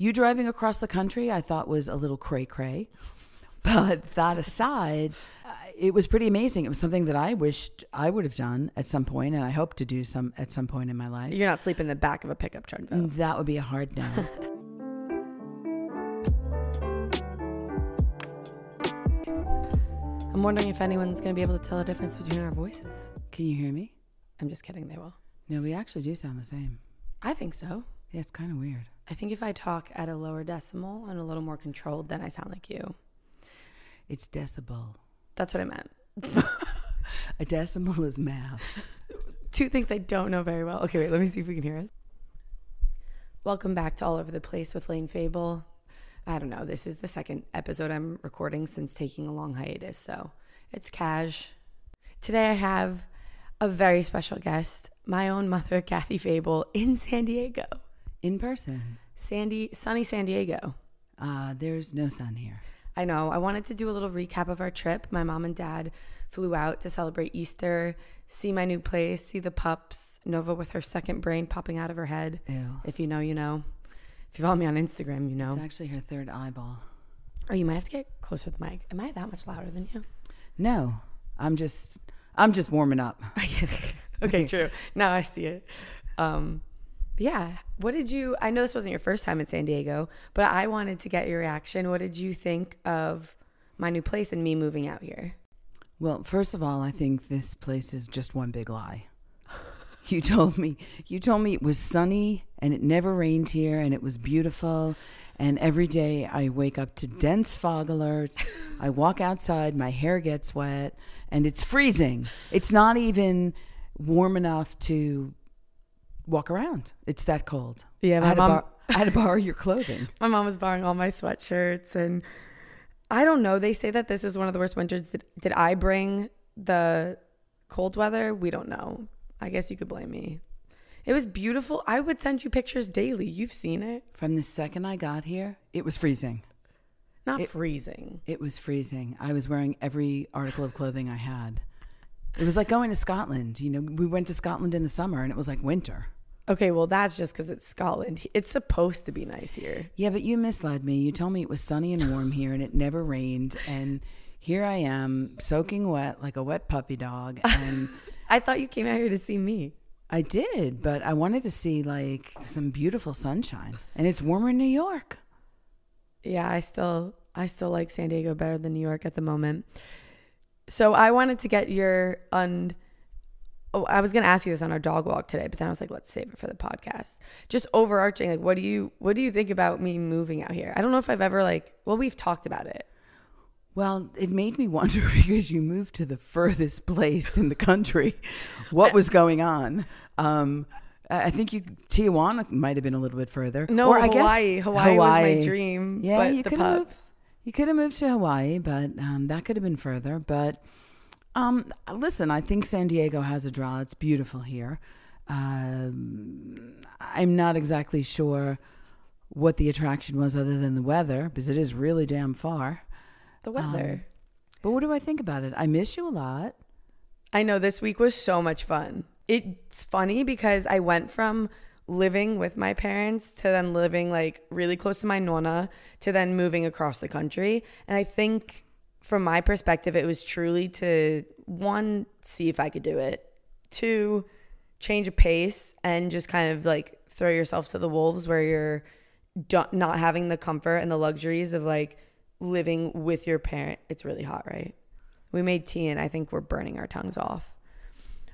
You driving across the country, I thought was a little cray cray. But that aside, uh, it was pretty amazing. It was something that I wished I would have done at some point, and I hope to do some at some point in my life. You're not sleeping in the back of a pickup truck, though. That would be a hard no. I'm wondering if anyone's going to be able to tell the difference between our voices. Can you hear me? I'm just kidding, they will. No, we actually do sound the same. I think so. Yeah, it's kind of weird. I think if I talk at a lower decimal and a little more controlled, then I sound like you. It's decibel. That's what I meant. A decimal is math. Two things I don't know very well. Okay, wait, let me see if we can hear us. Welcome back to All Over the Place with Layne Fable. I don't know. This is the second episode I'm recording since taking a long hiatus, so it's cash. Today I have a very special guest, my own mother, Kathy Fable, in San Diego. In person. Sandy, sunny San Diego. Uh, there's no sun here. I know. I wanted to do a little recap of our trip. My mom and dad flew out to celebrate Easter, see my new place, see the pups, Nova with her second brain popping out of her head. Ew. If you know, you know. If you follow me on Instagram, you know. It's actually her third eyeball. Oh, you might have to get closer to the mic. Am I that much louder than you? No, I'm just I'm just warming up. okay, true. Now I see it. Um, yeah. What did you? I know this wasn't your first time in San Diego, but I wanted to get your reaction. What did you think of my new place and me moving out here? Well, first of all, I think this place is just one big lie. You told me you told me it was sunny and it never rained here and it was beautiful and every day I wake up to dense fog alerts. I walk outside, my hair gets wet and it's freezing. It's not even warm enough to walk around. It's that cold. Yeah, I my had, to mom- bor- I had to borrow your clothing. My mom was borrowing all my sweatshirts, and I don't know. They say that this is one of the worst winters. Did, did I bring the cold weather? We don't know. I guess you could blame me. It was beautiful. I would send you pictures daily. You've seen it. From the second I got here, it was freezing. Not freezing. It was freezing. I was wearing every article of clothing I had. It was like going to Scotland. You know, we went to Scotland in the summer and it was like winter. Okay, well, that's just because it's Scotland. It's supposed to be nice here. Yeah, but you misled me. You told me it was sunny and warm here and it never rained. And here I am, soaking wet like a wet puppy dog. And I thought you came out here to see me. I did, but I wanted to see like some beautiful sunshine. And it's warmer in New York. Yeah, I still I still like San Diego better than New York at the moment. So I wanted to get your un Oh, I was gonna ask you this on our dog walk today, but then I was like, let's save it for the podcast. Just overarching, like, what do you what do you think about me moving out here? I don't know if I've ever like. Well, we've talked about it. Well, it made me wonder because you moved to the furthest place in the country. What was going on? Um, I think you Tijuana might have been a little bit further. No, I guess Hawaii. Hawaii was my dream, Yeah, but you the could pups. You could have moved to Hawaii, but um, that could have been further. But um, listen, I think San Diego has a draw. It's beautiful here. Um, I'm not exactly sure what the attraction was other than the weather, because it is really damn far. The weather. But what do I think about it? I miss you a lot. I know this week was so much fun. It's funny because I went from living with my parents to then living like really close to my nonna to then moving across the country. And I think from my perspective, it was truly to one, see if I could do it, two, change a pace and just kind of like throw yourself to the wolves where you're not having the comfort and the luxuries of like living with your parent. It's really hot, right? We made tea and I think we're burning our tongues off.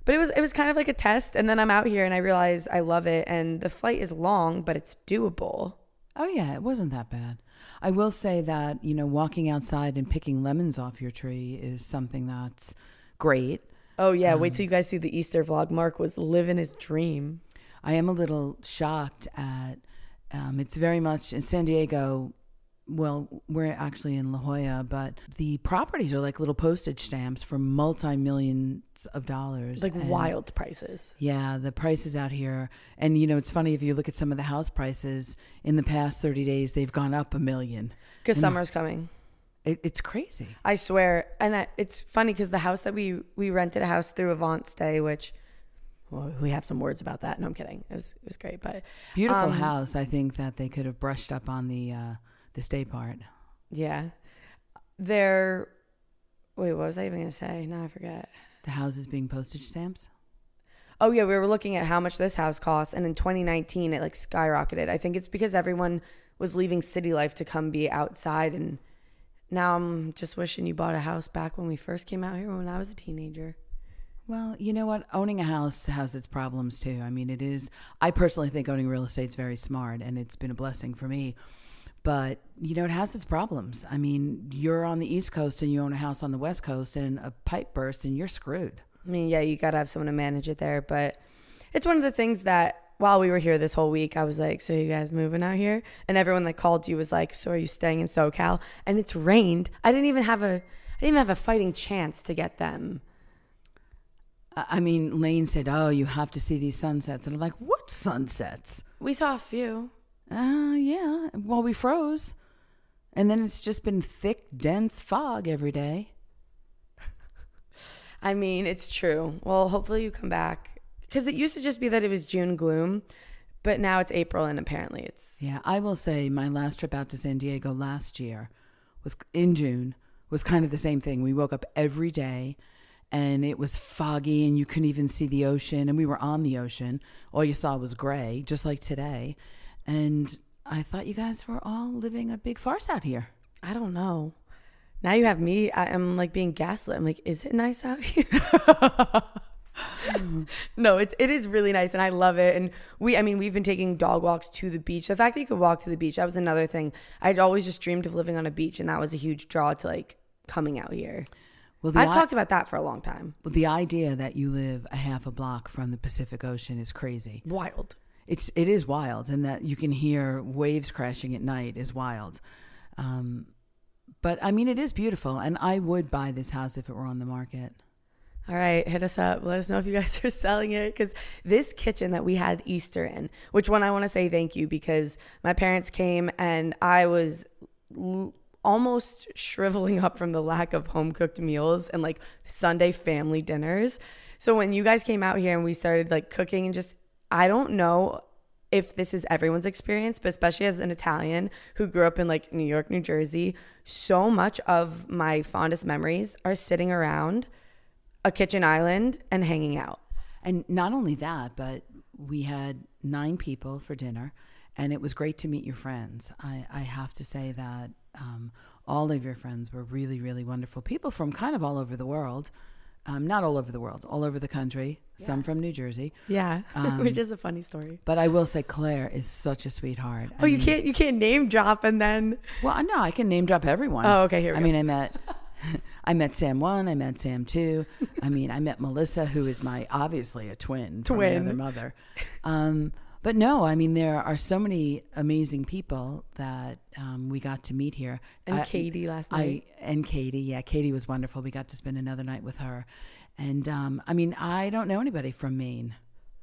But it was it was kind of like a test and then I'm out here and I realize I love it and the flight is long but it's doable. Oh yeah, it wasn't that bad. I will say that you know walking outside and picking lemons off your tree is something that's great. Oh yeah, wait till you guys see the Easter vlog. Mark was living his dream. I am a little shocked at. Um, it's very much in San Diego. Well, we're actually in La Jolla, but the properties are like little postage stamps for multi millions of dollars. Like And- wild prices. Yeah, the prices out here, and you know, it's funny if you look at some of the house prices in the past thirty days, they've gone up a million. Cuz summer's coming. It, it's crazy. I swear. And I, it's funny cuz the house that we we rented a house through AvantStay which well, we have some words about that. No, I'm kidding. It was it was great, but Beautiful Um, house. I think that they could have brushed up on the uh, the stay part. yeah, there. Wait, what was I even gonna say? Now I forget. The houses being postage stamps. Oh yeah, we were looking at how much this house costs, and in 2019 it like skyrocketed. I think it's because everyone was leaving city life to come be outside, and now I'm just wishing you bought a house back when we first came out here when I was a teenager. Well, you know what? Owning a house has its problems too. I mean, it is. I personally think owning real estate is very smart, and it's been a blessing for me. But you know, it has its problems. I mean, you're on the East Coast and you own a house on the West Coast, and a pipe bursts, and you're screwed. I mean, yeah, you gotta have someone to manage it there, but it's one of the things that while we were here this whole week, I was like, "So you guys moving out here?" And everyone that called you was like, "So are you staying in SoCal?" And it's rained. I didn't even have a, I didn't even have a fighting chance to get them. I mean, Layne said, "Oh, you have to see these sunsets," and I'm like, "What sunsets?" We saw a few. Uh, yeah. Well, we froze, and then it's just been thick, dense fog every day. I mean, it's true. Well, hopefully you come back because it used to just be that it was June gloom, but now it's April and apparently it's Yeah, I will say my last trip out to San Diego last year was in June was kind of the same thing. We woke up every day and it was foggy and you couldn't even see the ocean and we were on the ocean. All you saw was gray, just like today. And I thought you guys were all living a big farce out here. I don't know. Now you have me. I am like being gaslit. I'm like, is it nice out here? no, it's it is really nice and I love it. And we I mean, we've been taking dog walks to the beach. The fact that you could walk to the beach, that was another thing. I'd always just dreamed of living on a beach and that was a huge draw to like coming out here. Well, the I've i- talked about that for a long time. well, the idea that you live a half a block from the Pacific Ocean is crazy. Wild. It's it is wild, and that you can hear waves crashing at night is wild. Um, but I mean, it is beautiful, and I would buy this house if it were on the market. All right, hit us up. Let us know if you guys are selling it because this kitchen that we had Easter in, which one I want to say thank you because my parents came and I was l- almost shriveling up from the lack of home cooked meals and like Sunday family dinners. So when you guys came out here and we started like cooking and just, I don't know if this is everyone's experience, but especially as an Italian who grew up in like New York, New Jersey, so much of my fondest memories are sitting around a kitchen island and hanging out. And not only that, but we had nine people for dinner, and it was great to meet your friends. I, I have to say that um, all of your friends were really, really wonderful people from kind of all over the world. Um, not all over the world, all over the country, some from New Jersey. Yeah, Um, which is a funny story. But I will say Claire is such a sweetheart. I Oh, you mean- can't you can't name drop and then Well, no, I can name drop everyone. Oh, okay, here we I go. mean, I met, I met Sam one. I met Sam two. I mean, I met Melissa, who is my obviously a twin, from Twin. another mother. Um, but no, I mean, there are so many amazing people that um, we got to meet here. and I- Katie last night. I and Katie, yeah, Katie was wonderful. We got to spend another night with her, and um, I mean, I don't know anybody from Maine,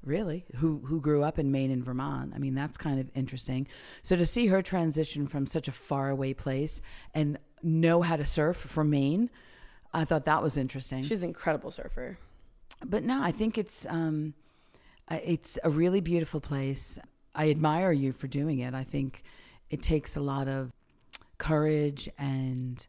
really, who who grew up in Maine and Vermont. I mean, that's kind of interesting. So to see her transition from such a faraway place and know how to surf from Maine, I thought that was interesting. She's an incredible surfer. But no, I think it's um, it's a really beautiful place. I admire you for doing it. I think it takes a lot of courage and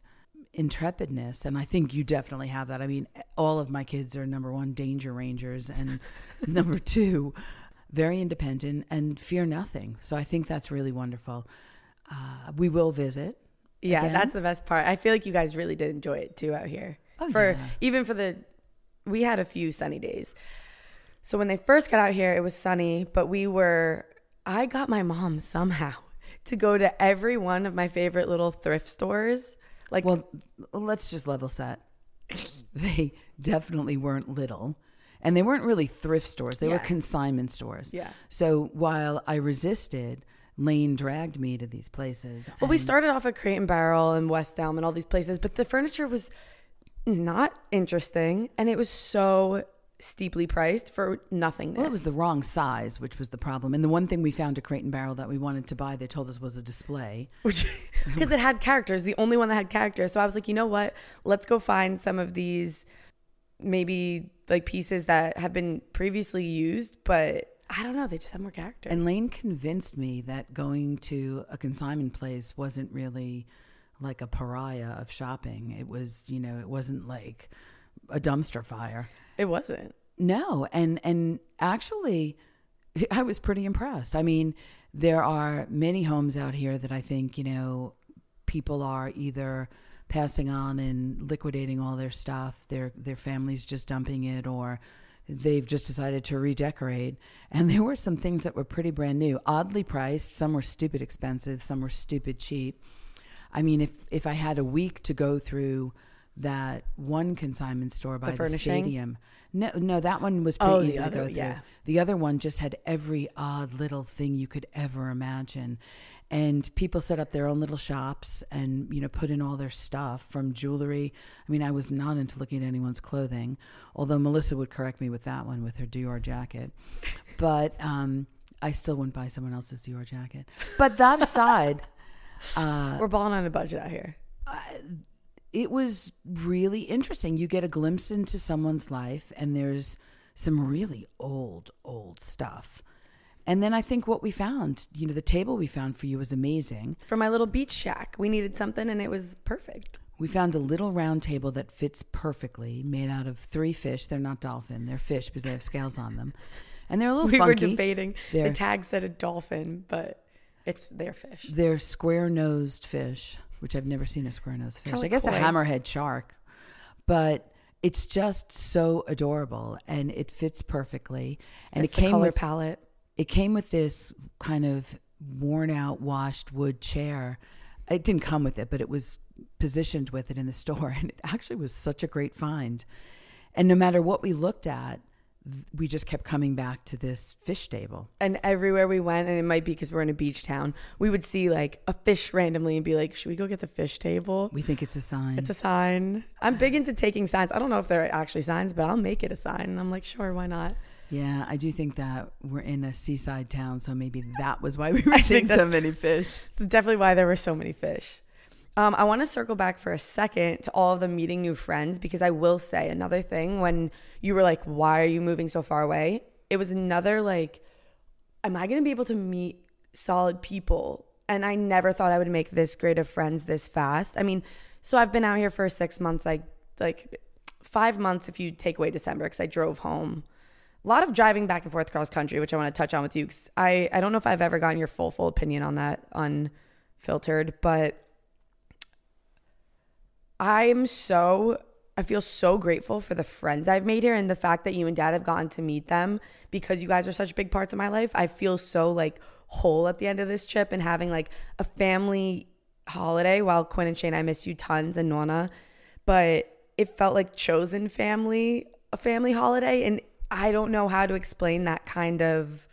intrepidness, and I think you definitely have that. I mean, all of my kids are number one danger rangers, and number two, very independent and fear nothing. So I think that's really wonderful. Uh, we will visit. Yeah, Again? that's the best part. I feel like you guys really did enjoy it too out here. Oh, for yeah. even for the we had a few sunny days. So when they first got out here, it was sunny, but we were I got my mom somehow to go to every one of my favorite little thrift stores. Like Well, let's just level set. they definitely weren't little. And they weren't really thrift stores. They were consignment stores. Yeah. So while I resisted, Layne dragged me to these places. Well, we started off at Crate and Barrel and West Elm and all these places, but the furniture was not interesting and it was so steeply priced for nothing. Well, it was the wrong size, which was the problem. And the one thing we found at Crate and Barrel that we wanted to buy, they told us was a display. which because it had characters, the only one that had characters. So I was like, you know what? Let's go find some of these maybe like pieces that have been previously used, but I don't know, they just have more character. And Layne convinced me that going to a consignment place wasn't really like a pariah of shopping. It was, you know, it wasn't like a dumpster fire. it wasn't. No, and and actually, I was pretty impressed. I mean, there are many homes out here that I think you know people are either passing on and liquidating all their stuff. Their their families just dumping it, or they've just decided to redecorate. And there were some things that were pretty brand new, oddly priced. Some were stupid expensive. Some were stupid cheap. I mean, if if I had a week to go through that one consignment store by the, furnishing? stadium, no, no, that one was pretty Oh, the easy to go through. yeah. The other one just had every odd little thing you could ever imagine. And people set up their own little shops and, you know, put in all their stuff from jewelry. I mean, I was not into looking at anyone's clothing, although Melissa would correct me with that one with her Dior jacket. But um, I still wouldn't buy someone else's Dior jacket. But that aside, uh, We're balling on a budget out here. It was really interesting. You get a glimpse into someone's life, and there's some really old, old stuff. And then I think what we found, you know, the table we found for you was amazing. For my little beach shack, we needed something and it was perfect. We found a little round table that fits perfectly, made out of three fish. They're not dolphin, they're fish because they have scales on them. And they're a little We were debating. They're- The tag said a dolphin, but it's their fish. They're square nosed fish, which I've never seen a square nosed fish. Kinda I guess a hammerhead shark. But it's just so adorable and it fits perfectly. And it came color with palette. it came with this kind of worn out washed wood chair. It didn't come with it, but it was positioned with it in the store and it actually was such a great find. And no matter what we looked at, we just kept coming back to this fish table. And everywhere we went, and it might be because we're in a beach town, we would see like a fish randomly and be like, should we go get the fish table? We think it's a sign. It's a sign. I'm big into taking signs. I don't know if they're actually signs, but I'll make it a sign. And I'm like, sure, why not? Yeah, I do think that we're in a seaside town, so maybe that was why we were seeing so many fish. It's definitely why there were so many fish. Um, I want to circle back for a second to all of the meeting new friends because I will say another thing when you were like, why are you moving so far away? It was another like, am I going to be able to meet solid people? And I never thought I would make this great of friends this fast. I mean, so I've been out here for six months, like, like five months if you take away December because I drove home. A lot of driving back and forth cross country, which I want to touch on with you. 'cause I, I don't know if I've ever gotten your full, full opinion on that unfiltered, but I am so I feel so grateful for the friends I've made here and the fact that you and dad have gotten to meet them because you guys are such big parts of my life. I feel so like whole at the end of this trip and having like a family holiday while Quinn and Shane, I miss you tons and Nona, but it felt like chosen family, a family holiday. And I don't know how to explain that kind of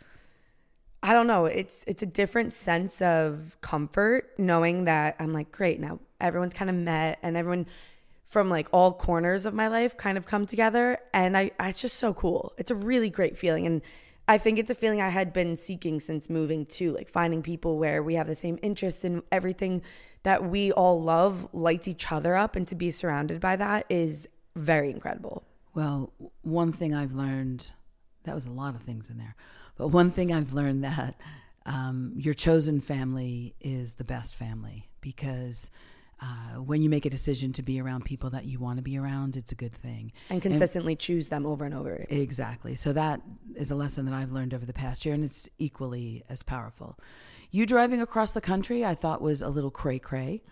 I don't know. It's it's a different sense of comfort knowing that I'm like, great, now everyone's kind of met and everyone from like all corners of my life kind of come together. And I, I it's just so cool. It's a really great feeling. And I think it's a feeling I had been seeking since moving to like finding people where we have the same interests in everything that we all love lights each other up. And to be surrounded by that is very incredible. Well, one thing I've learned, that was a lot of things in there, but one thing I've learned that um, your chosen family is the best family because uh, when you make a decision to be around people that you want to be around, it's a good thing. And consistently choose them over and over. Exactly. So that is a lesson that I've learned over the past year, and it's equally as powerful. You driving across the country, I thought was a little cray cray.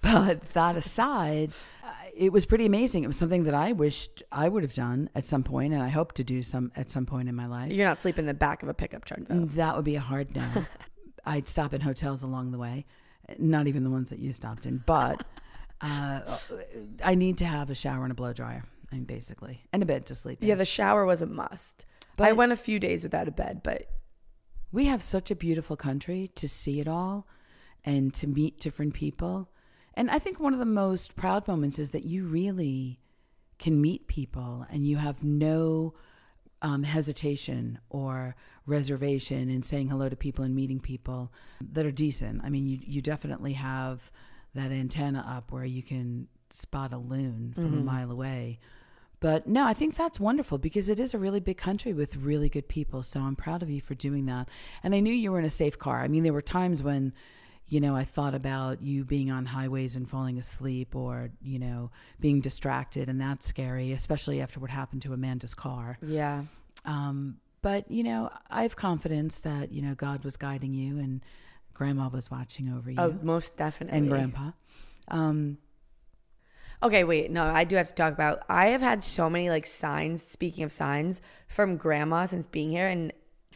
But that aside, uh, it was pretty amazing. It was something that I wished I would have done at some point, and I hope to do some at some point in my life. You're not sleeping in the back of a pickup truck though. That would be a hard no. I'd stop in hotels along the way, not even the ones that you stopped in, but uh, I need to have a shower and a blow dryer. I mean, basically, and a bed to sleep in. Yeah, the shower was a must. But I went a few days without a bed, but we have such a beautiful country to see it all and to meet different people. And I think one of the most proud moments is that you really can meet people and you have no um, hesitation or reservation and saying hello to people and meeting people that are decent. I mean, you, you definitely have that antenna up where you can spot a loon from a mile away. But no, I think that's wonderful because it is a really big country with really good people. So I'm proud of you for doing that. And I knew you were in a safe car. I mean, there were times when, you know, I thought about you being on highways and falling asleep or, you know, being distracted. And that's scary, especially after what happened to Amanda's car. Yeah. Um, but, you know, I have confidence that, you know, God was guiding you and grandma was watching over you. Oh, most definitely. and grandpa. Um, Okay, wait. No, I do have to talk about. I have had so many like signs. Speaking of signs, from grandma since being here, and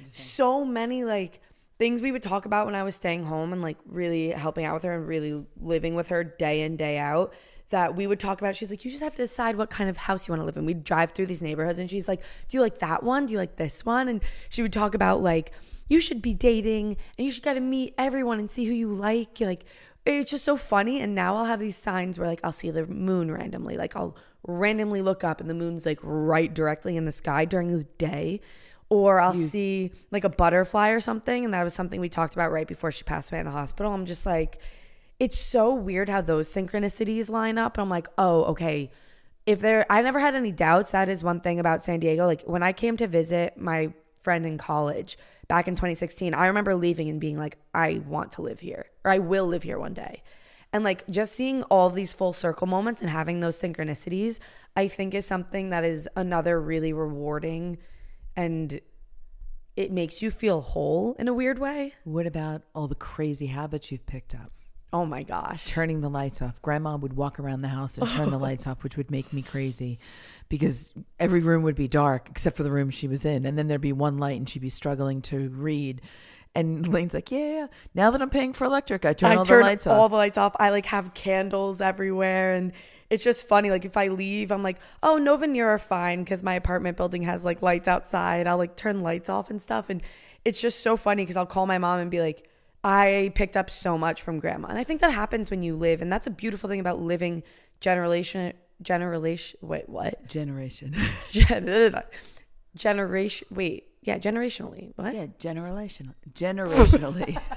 so many like things we would talk about when I was staying home and like really helping out with her and really living with her day in day out. That we would talk about. She's like, you just have to decide what kind of house you want to live in. We'd drive through these neighborhoods, and she's like, do you like that one? Do you like this one? And she would talk about like you should be dating and you should got to meet everyone and see who you like. You're like it's just so funny. And now I'll have these signs where like I'll see the moon randomly. Like I'll randomly look up and the moon's like right directly in the sky during the day. Or I'll see like a butterfly or something. And that was something we talked about right before she passed away in the hospital. I'm just like, it's so weird how those synchronicities line up. And I'm like, oh, okay. If there, I never had any doubts. That is one thing about San Diego. Like when I came to visit my friend in college back in 2016, I remember leaving and being like, I want to live here or I will live here one day. And like just seeing all these full circle moments and having those synchronicities, I think is something that is another really rewarding and it makes you feel whole in a weird way. what about all the crazy habits you've picked up? Oh my gosh. turning the lights off. Grandma would walk around the house and turn the lights off, which would make me crazy because every room would be dark except for the room she was in. And then there'd be one light and she'd be struggling to read. And Layne's like, Yeah, yeah. Now that I'm paying for electric, I turn I all turn the lights all off. the lights off. I like have candles everywhere and it's just funny. Like if I leave, I'm like, oh, Nova and are fine because my apartment building has like lights outside. I'll like turn lights off and stuff. And it's just so funny because I'll call my mom and be like, I picked up so much from grandma. And I think that happens when you live. And that's a beautiful thing about living generation, generation, wait, what? Generation. Gen- generation, wait, yeah, generationally. What? yeah, generational. Generationally.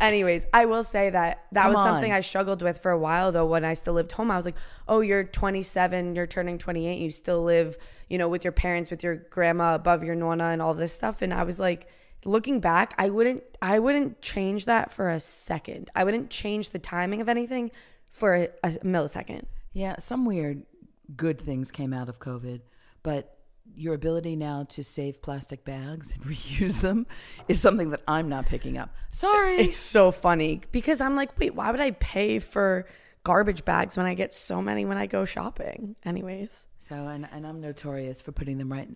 Anyways, I will say that that Come was something on. I struggled with for a while though when I still lived home. I was like, "Oh, you're 27, you're turning 28, you still live, you know, with your parents, with your grandma above your nonna and all this stuff." And I was like, looking back, I wouldn't I wouldn't change that for a second. I wouldn't change the timing of anything for a, a millisecond. yeah, some weird good things came out of COVID, but your ability now to save plastic bags and reuse them is something that I'm not picking up. Sorry. It's so funny because I'm like, "Wait, why would I pay for garbage bags when I get so many when I go shopping?" Anyways. So and and I'm notorious for putting them right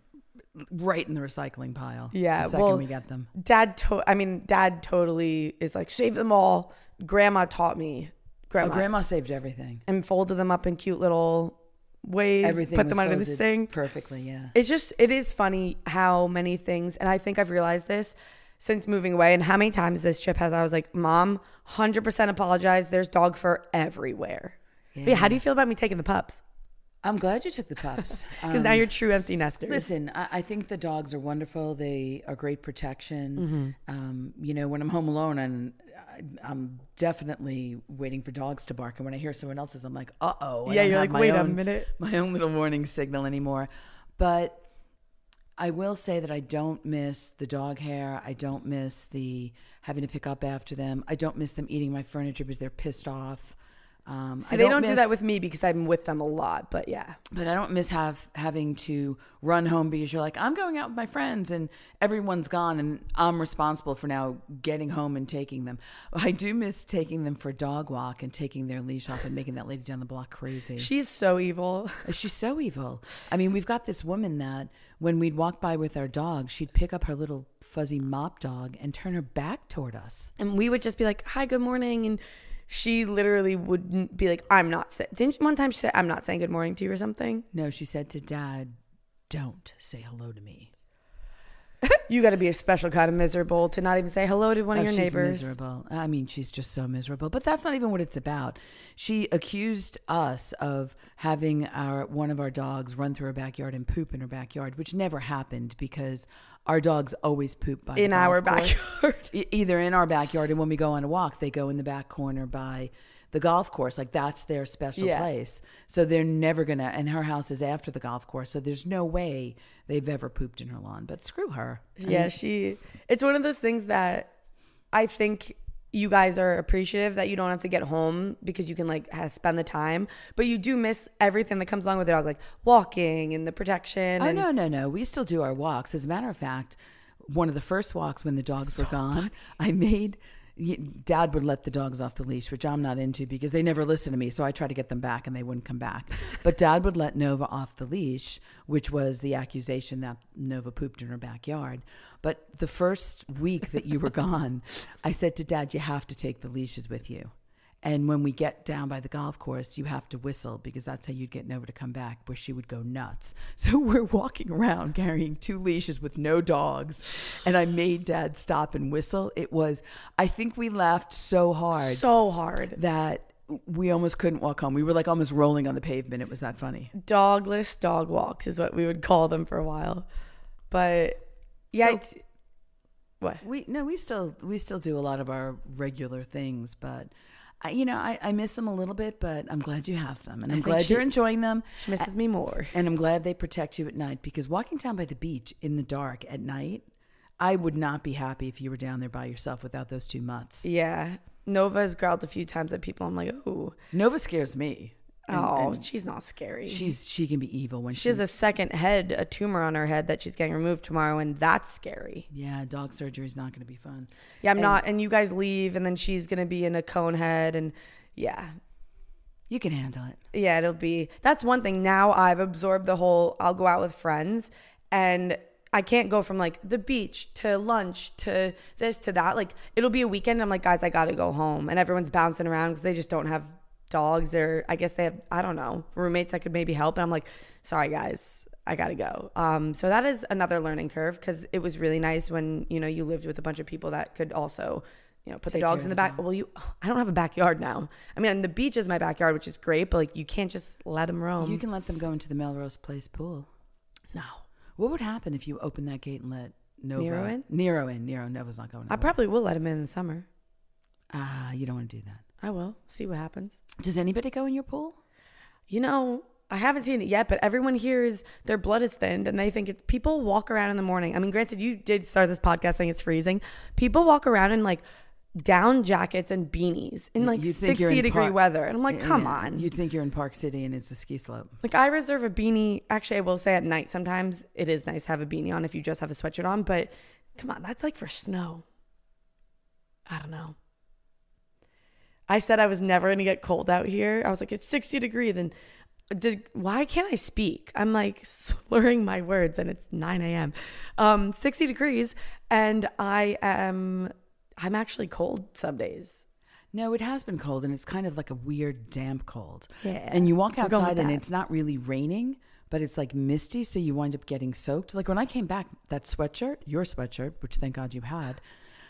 right in the recycling pile. Yeah, the second well, we get them. Dad, to- I mean, Dad totally is like save them all. Grandma taught me. Oh, Grandma, grandma saved everything. and folded them up in cute little ways. Everything put them under the sink. perfectly. Yeah. It's just it is funny how many things, and I think I've realized this since moving away, and how many times this trip has. I was like, Mom, hundred percent apologize. There's dog fur everywhere. Yeah, how do you feel about me taking the pups? I'm glad you took the pups. Because now Um, you're true empty nesters. Listen, I, I think the dogs are wonderful. They are great protection. Mm-hmm. Um, you know, when I'm home alone, and I, I'm definitely waiting for dogs to bark. And when I hear someone else's, I'm like, uh oh. Yeah, you're like, "Wait a minute." My own little warning signal anymore. But I will say that I don't miss the dog hair. I don't miss the having to pick up after them. I don't miss them eating my furniture because they're pissed off. Um, See, I they don't do miss- that with me because I'm with them a lot. But yeah, but I don't miss have having to run home because you're like I'm going out with my friends and everyone's gone and I'm responsible for now getting home and taking them. I do miss taking them for a dog walk and taking their leash off and making that lady down the block crazy. she's so evil. She's so evil. I mean, we've got this woman that when we'd walk by with our dog, she'd pick up her little fuzzy mop dog and turn her back toward us. And we would just be like, "Hi, good morning," and she literally wouldn't be like, "I'm not." Sa-. Didn't one time she said, "I'm not saying good morning to you" or something? No, she said to dad, "Don't say hello to me." You got to be a special kind of miserable to not even say hello to one of Oh, your she's neighbors. miserable. I mean, she's just so miserable. But that's not even what it's about. She accused us of having our one of our dogs run through her backyard and poop in her backyard, which never happened because our dogs always poop by the In our backyard. Either in our backyard and when we go on a walk they go in the back corner by the golf course like that's their special Yeah. place so they're never gonna and her house is after the golf course so there's no way they've ever pooped in her lawn but screw her I yeah, mean, she. It's one of those things that I think you guys are appreciative that you don't have to get home because you can like spend the time, but you do miss everything that comes along with the dog, like walking and the protection. oh and no no no we still do our walks as a matter of fact one of the first walks when the dogs were gone i made dad would let the dogs off the leash which i'm not into because they never listen to me so i try to get them back and they wouldn't come back. But dad would let nova off the leash which was the accusation that nova pooped in her backyard. But the first week that you were gone i said to dad you have to take the leashes with you and when we get down by the golf course, you have to whistle because that's how you'd get Nova to come back, where she would go nuts. So we're walking around carrying two leashes with no dogs. And I made dad stop and whistle. It was, I think we laughed so hard so hard. that we almost couldn't walk home. We were like almost rolling on the pavement. It was that funny. Dogless dog walks is what we would call them for a while, but yeah, No. what? We no, we still we still do a lot of our regular things, but I, you know, I, I miss them a little bit, but I'm glad you have them, and I'm glad she- you're enjoying them. She misses me more. And I'm glad they protect you at night because walking down by the beach in the dark at night, I would not be happy if you were down there by yourself without those two mutts. Yeah, Nova has growled a few times at people. I'm like, oh, Nova scares me. And- oh, and she's not scary. she's she can be evil when She has a second head, a tumor on her head that she's getting removed tomorrow, and that's scary. yeah. Dog surgery is not going to be fun. Yeah, I'm And- not. And you guys leave, and then she's gonna be in a cone head, and yeah, You can handle it. yeah, it'll be. That's one thing. Now I've absorbed the whole. I'll go out with friends, and I can't go from like the beach to lunch to this to that. Like it'll be a weekend. I'm like, guys, I gotta go home, and everyone's bouncing around because they just don't have dogs, or I guess they have. I don't know roommates that could maybe help. And I'm like, sorry guys. I gotta go. Um, so that is another learning curve because it was really nice when you know you lived with a bunch of people that could also, you know, put Take the dogs in the the back. dogs. Well, you, I don't have a backyard now. I mean, the beach is my backyard, which is great, but like you can't just let them roam. you can let them go into the Melrose Place pool. no, What would happen if you opened that gate and let Nova Nero in? Nero in. Nero Nova's not going. I probably will let him in in the summer. Ah, you don't want to do that. I will see what happens. Does anybody go in your pool? You know, I haven't seen it yet, but everyone here is their blood is thinned and they think it's people walk around in the morning. I mean, granted, you did start this podcast saying it's freezing. People walk around in like down jackets and beanies in like You'd think you're 60 in degree weather. And I'm like, come Yeah, on. You'd think you're in Park City and it's a ski slope. Like I reserve a beanie. Actually, I will say at night sometimes it is nice to have a beanie on if you just have a sweatshirt on. But come on, that's like for snow. I don't know. I said I was never gonna get cold out here. I was like, it's 60 degree. Then, did, why can't I speak? I'm like slurring my words, and it's 9 a.m. Um, 60 degrees, and I am. I'm actually cold some days. No, it has been cold and it's kind of like a weird damp cold. Yeah, And you walk going outside and it's not really raining, but it's like misty, so you wind up getting soaked. Like when I came back, that sweatshirt, your sweatshirt, which thank God you had,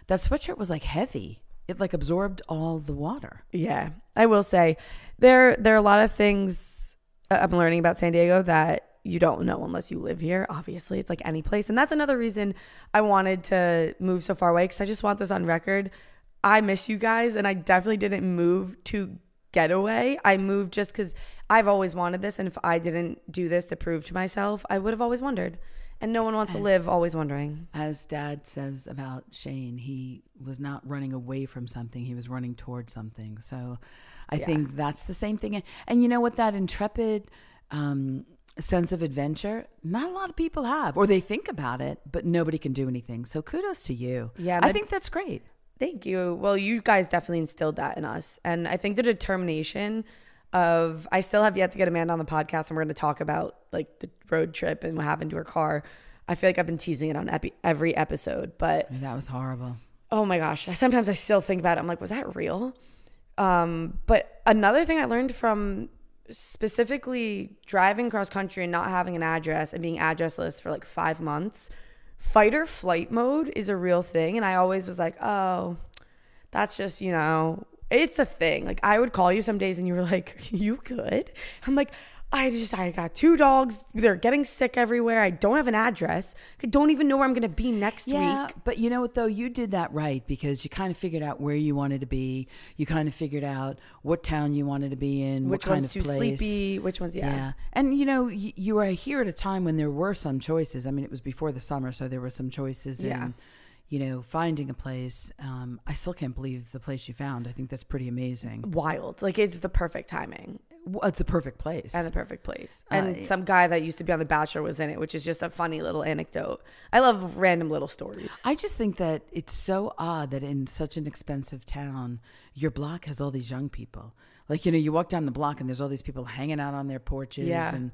that sweatshirt was like heavy. It like absorbed all the water. Yeah, I will say there there are a lot of things uh, I'm learning about San Diego that you don't know unless you live here. Obviously, it's like any place, and that's another reason I wanted to move so far away because I just want this on record. I miss you guys, and I definitely didn't move to get away. I moved just because I've always wanted this, and if I didn't do this to prove to myself, I would have always wondered. And no one wants to live always wondering. As dad says about Shane, he was not running away from something, he was running towards something. So I Yeah. think that's the same thing. And, and you know what? That intrepid um, sense of adventure, not a lot of people have, or they think about it, but nobody can do anything. So kudos to you. Yeah, I think that's great. Thank you. Well, you guys definitely instilled that in us. And I think the determination of, I still have yet to get Amanda on the podcast and we're going to talk about like the road trip and what happened to her car. I feel like I've been teasing it on epi- every episode, but that was horrible. oh my gosh, sometimes I still think about it. I'm like, was that real? Um, but another thing I learned from specifically driving cross country and not having an address and being addressless for like five months, fight or flight mode is a real thing. And I always was like, oh, that's just, you know, it's a thing. Like I would call you some days and you were like, you good? I'm like, I just I got two dogs. They're getting sick everywhere. I don't have an address. I don't even know where I'm gonna be next Yeah, week. but you know what though? You did that right because you kind of figured out where you wanted to be. You kind of figured out what town you wanted to be in, Which what kind one's of too place. sleepy? Which one's yeah. Yeah. And you know, you, you were here at a time when there were some choices. I mean, it was before the summer, so there were some choices Yeah. in, you know, finding a place. Um, I still can't believe the place you found. I think that's pretty amazing. Wild. Like it's the perfect timing Well, it's the perfect place. and the perfect place. And Uh, some guy that used to be on The Bachelor was in it, which is just a funny little anecdote. I love random little stories. I just think that it's so odd that in such an expensive town, your block has all these young people. Like, you know, you walk down the block and there's all these people hanging out on their porches. Yeah. And,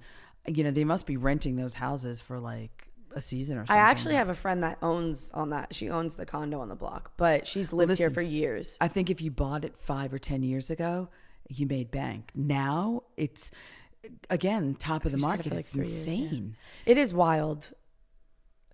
you know, they must be renting those houses for like a season or I actually have a friend that owns on that. She owns the condo on the block, but she's lived here for years. I think if you bought it five or 10 years ago, you made bank. Now it's, again, top of the just had it market. like, it's three years, yeah. insane. It is wild.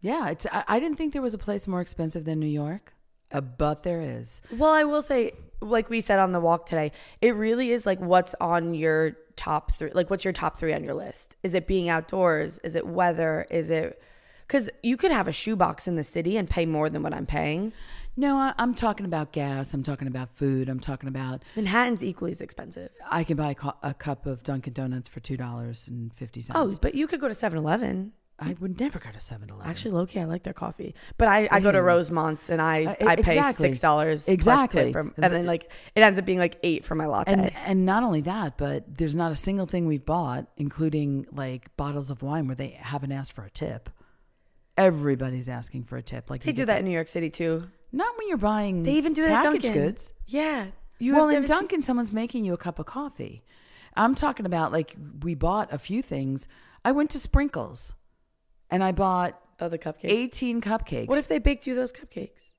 Yeah. it's. I, I didn't think there was a place more expensive than New York, uh, but there is. Well, I will say, like we said on the walk today, it really is like what's on your top three. Like, what's your top three on your list? Is it being outdoors? Is it weather? Is it because you could have a shoebox in the city and pay more than what I'm paying? No, I, I'm talking about gas. I'm talking about food. I'm talking about Manhattan's equally as expensive. I can buy a, a cup of Dunkin' Donuts for two dollars and fifty cents. Oh, but you could go to 7 Eleven. I would never go to 7-Eleven. Actually, low key, I like their coffee. But I, I go to Rosemont's and I, Uh, I pay exactly. $6 plus Exactly. and then like it ends up being like 8 for my latte. and and not only that, but there's not a single thing we've bought, including like bottles of wine, where they haven't asked for a tip. Everybody's asking for a tip. Like they do get that in New York City too. Not when you're buying. They even do that packaged Dunkin'. goods. Yeah. You well, in never seen- Dunkin', someone's making you a cup of coffee. I'm talking about like we bought a few things. I went to Sprinkles, and I bought Oh, the cupcakes. 18 cupcakes. What if they baked you those cupcakes?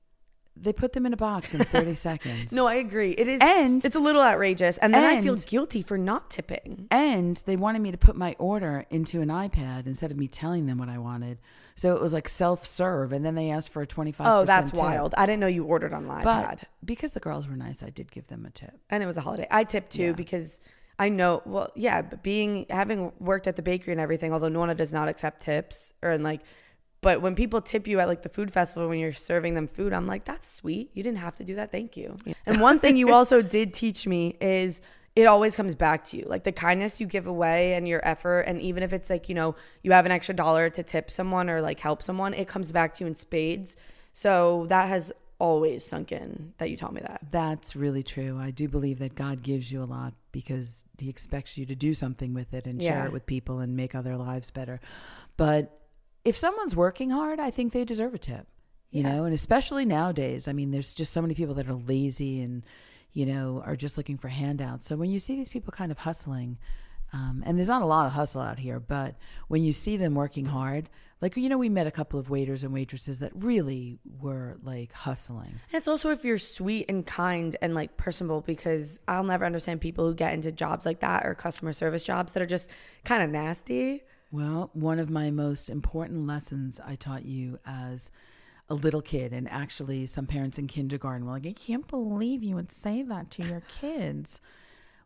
they put them in a box in 30 seconds? No, I agree. It is, And- it's a little outrageous, and then I feel guilty for not tipping. And they wanted me to put my order into an iPad instead of me telling them what I wanted. So it was like self serve. And then they asked for a 25% Oh, that's tip. wild. I didn't know you ordered on my But iPad, because the girls were nice, I did give them a tip. and it was a holiday. I tipped too Yeah. because I know. Well, yeah, but being having worked at the bakery and everything, although Nona does not accept tips, or and like, but when people tip you at like the food festival when you're serving them food, I'm like, that's sweet. You didn't have to do that. Thank you. And one thing you also did teach me is it always comes back to you. Like the kindness you give away and your effort. And even if it's like, you know, you have an extra dollar to tip someone or like help someone, it comes back to you in spades. So that has always sunk in that you taught me that. That's really true. I do believe that God gives you a lot because He expects you to do something with it and share it with people and make other lives better. But if someone's working hard, I think they deserve a tip, you Yeah. know, and especially nowadays. I mean, there's just so many people that are lazy and, you know, are just looking for handouts. So when you see these people kind of hustling, um, and there's not a lot of hustle out here, but when you see them working hard, like, you know, we met a couple of waiters and waitresses that really were like hustling. And it's also if you're sweet and kind and like personable because I'll never understand people who get into jobs like that or customer service jobs that are just kind of nasty. Well, one of my most important lessons I taught you as a little kid, and actually some parents in kindergarten were like, I can't believe you would say that to your kids,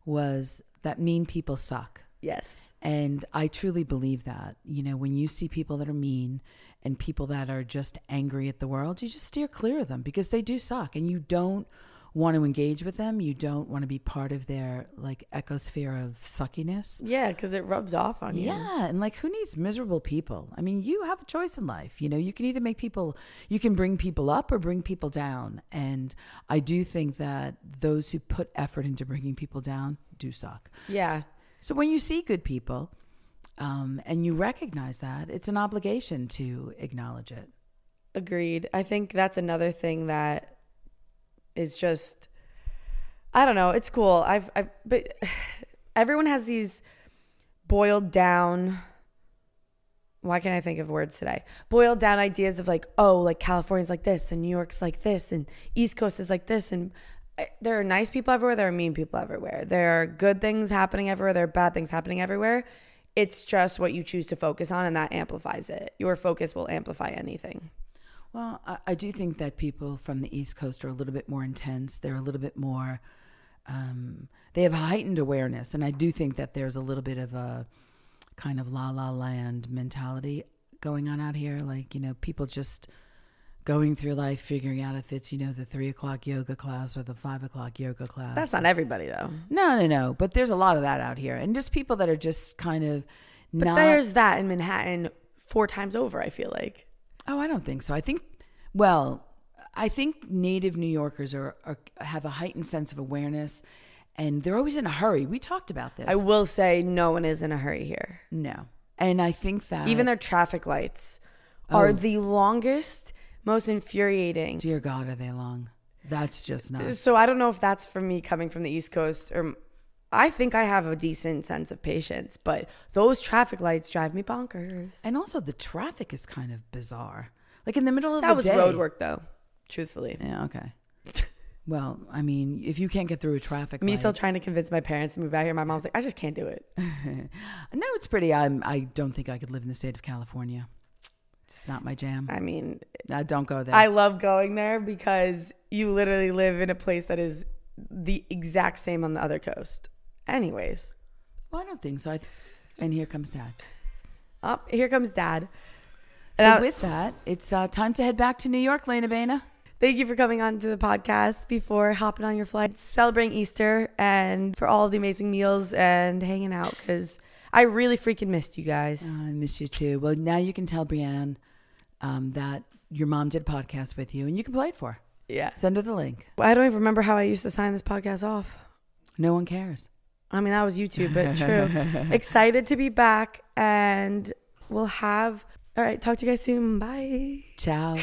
was that mean people suck. Yes. And I truly believe that. You know, when you see people that are mean and people that are just angry at the world, you just steer clear of them because they do suck and you don't want to engage with them. You don't want to be part of their like ecosphere of suckiness. Yeah, because it rubs off on you. Yeah, and like who needs miserable people? I mean, you have a choice in life. You know, you can either make people you can bring people up or bring people down. And I do think that those who put effort into bringing people down do suck. Yeah. S- So when you see good people um, and you recognize that, it's an obligation to acknowledge it. Agreed. I think that's another thing that is just I don't know, it's cool. I've I've but everyone has these boiled down why can't I think of words today? Boiled down ideas of like, oh, like California's like this and New York's like this and East Coast is like this and I- there are nice people everywhere, there are mean people everywhere. There are good things happening everywhere, there are bad things happening everywhere. It's just what you choose to focus on and that amplifies it. Your focus will amplify anything. Well, I, I do think that people from the East Coast are a little bit more intense. They're a little bit more, um, they have heightened awareness. And I do think that there's a little bit of a, kind of la la land mentality going on out here. Like, you know, people just going through life figuring out if it's, you know, the three o'clock yoga class or the five o'clock yoga class. That's not everybody though. No, no, no. But there's a lot of that out here. And just people that are just kind of But not. there's that in Manhattan four times over, I feel like. Oh, I don't think so. I think, well, I think native New Yorkers are, are have a heightened sense of awareness, and they're always in a hurry. We talked about this. I will say no one is in a hurry here. no, and I think that Even their traffic lights oh. are Oh. the longest, most infuriating. dear God, are they long? That's just nuts. So I don't know if that's for me coming from the East Coast or I think I have a decent sense of patience, but those traffic lights drive me bonkers. and also, the traffic is kind of bizarre. Like in the middle of. That the was day. road work though, truthfully. Yeah. Okay. well, I mean, if you can't get through a traffic Me light, still trying to convince my parents to move out here. My mom's like, I just can't do it. no, it's pretty. I'm. I don't think I could live in the state of California. Just not my jam. I mean, Uh, don't go there. I love going there because you literally live in a place that is the exact same on the other coast. Anyways, well, I don't think so. I th- and here comes Dad. up here comes dad. So I- with that, it's uh, time to head back to New York, Lena Bena. Thank you for coming on to the podcast before hopping on your flight, celebrating Easter, and for all the amazing meals and hanging out because I really freaking missed you guys. Oh, I miss you too. Well, now you can tell Brienne um, that your mom did a podcast with you, and you can play it for. her. yeah. Send her the link. I don't even remember how I used to sign this podcast off. No one cares. I mean, that was YouTube, but true. Excited to be back, and we'll have. All right, talk to you guys soon. Bye. Ciao.